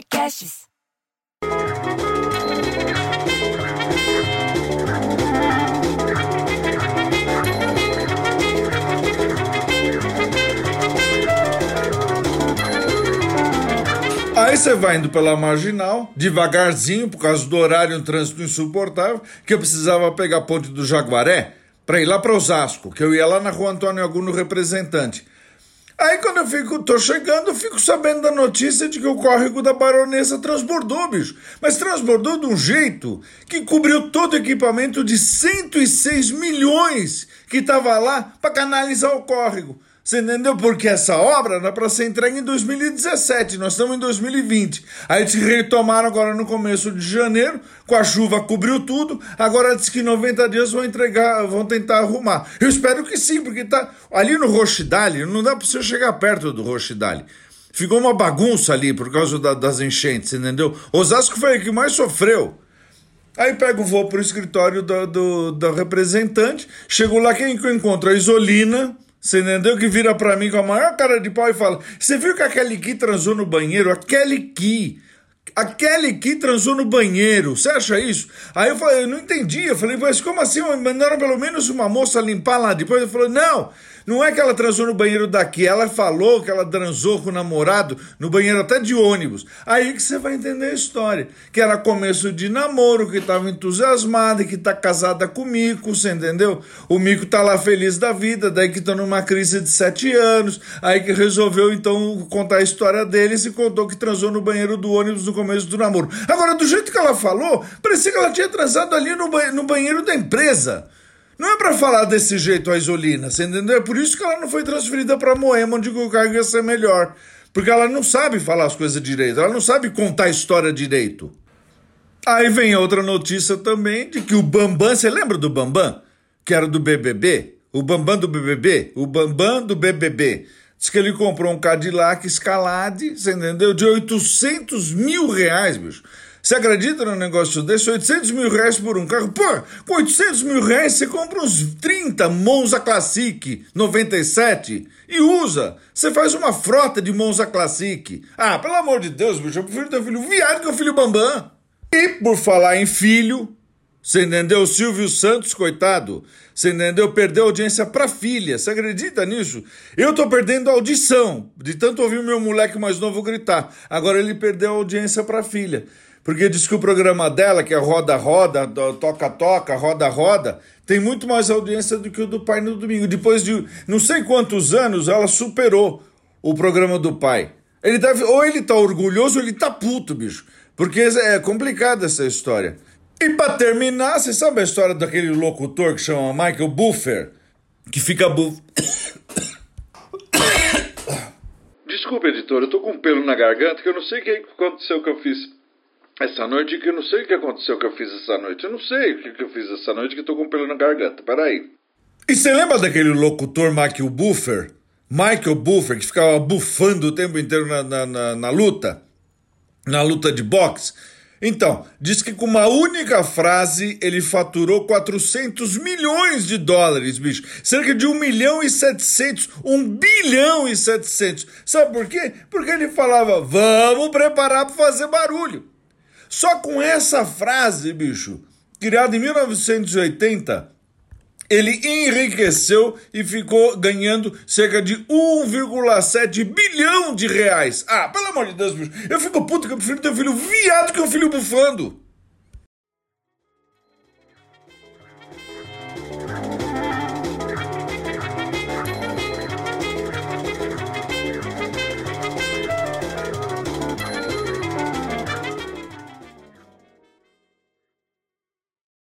podcasts. Aí você vai indo pela marginal, devagarzinho, por causa do horário, um trânsito insuportável, que eu precisava pegar a ponte do Jaguaré para ir lá para Osasco, que eu ia lá na rua Antônio Aguno representante. Aí quando eu fico, tô chegando, eu fico sabendo da notícia de que o córrego da baronesa transbordou, bicho. Mas transbordou de um jeito que cobriu todo o equipamento de 106 milhões que estava lá para canalizar o córrego. Você entendeu? Porque essa obra era para ser entregue em 2017, nós estamos em 2020. Aí eles retomaram agora no começo de janeiro, com a chuva cobriu tudo, agora diz que em 90 dias vão entregar, vão tentar arrumar. Eu espero que sim, porque tá ali no Rochidale, não dá para você chegar perto do Rochidale. Ficou uma bagunça ali por causa da, das enchentes, entendeu? Osasco foi o que mais sofreu. Aí pego o voo pro escritório do, do, do representante, chego lá, quem que eu encontro? A Isolina, você entendeu? Que vira pra mim com a maior cara de pau e fala: Você viu que a Kelly Key transou no banheiro? A Kelly Key. A Kelly Key transou no banheiro. Você acha isso? Aí eu falei: Eu não entendi. Eu falei: Mas como assim? Mandaram pelo menos uma moça limpar lá depois? Ele falou: Não. Não é que ela transou no banheiro daqui, ela falou que ela transou com o namorado no banheiro até de ônibus. Aí que você vai entender a história. Que era começo de namoro, que estava entusiasmada, que tá casada com o Mico, você entendeu? O Mico tá lá feliz da vida, daí que tá numa crise de sete anos, aí que resolveu então contar a história deles e contou que transou no banheiro do ônibus no começo do namoro. Agora, do jeito que ela falou, parecia que ela tinha transado ali no, ba no banheiro da empresa. Não é para falar desse jeito a Isolina, você entendeu? É por isso que ela não foi transferida para Moema, onde o cargo ia ser melhor. Porque ela não sabe falar as coisas direito, ela não sabe contar a história direito. Aí vem outra notícia também de que o Bambam, você lembra do Bambam? Que era do BBB? O Bambam do BBB? O Bambam do BBB. Diz que ele comprou um Cadillac Escalade, você entendeu? De 800 mil reais, bicho. Você acredita num negócio desse? 800 mil reais por um carro? Pô, com 800 mil reais você compra uns 30 Monza Classic 97 e usa. Você faz uma frota de Monza Classic. Ah, pelo amor de Deus, bicho, eu prefiro ter filho viado que o filho Bambam. E por falar em filho, você entendeu? Silvio Santos, coitado. Você entendeu? Perdeu audiência pra filha. Você acredita nisso? Eu tô perdendo audição, de tanto ouvir o meu moleque mais novo gritar. Agora ele perdeu audiência pra filha porque diz que o programa dela, que é Roda Roda, Toca Toca, Roda Roda, tem muito mais audiência do que o do pai no domingo. Depois de não sei quantos anos, ela superou o programa do pai. Ele deve, ou ele tá orgulhoso ou ele tá puto, bicho. Porque é complicada essa história. E para terminar, você sabe a história daquele locutor que chama Michael Buffer? Que fica bu... Desculpa, editor, eu tô com um pelo na garganta que eu não sei o que aconteceu que eu fiz essa noite que eu não sei o que aconteceu que eu fiz essa noite. Eu não sei o que eu fiz essa noite que eu tô com pelo na garganta. Peraí. E você lembra daquele locutor Michael Buffer? Michael Buffer, que ficava bufando o tempo inteiro na, na, na, na luta? Na luta de boxe? Então, diz que com uma única frase ele faturou 400 milhões de dólares, bicho. Cerca de 1 milhão e 700, 1 bilhão e 700. Sabe por quê? Porque ele falava, vamos preparar para fazer barulho. Só com essa frase, bicho, criada em 1980, ele enriqueceu e ficou ganhando cerca de 1,7 bilhão de reais. Ah, pelo amor de Deus, bicho, eu fico puto que eu prefiro ter um filho viado que um filho bufando.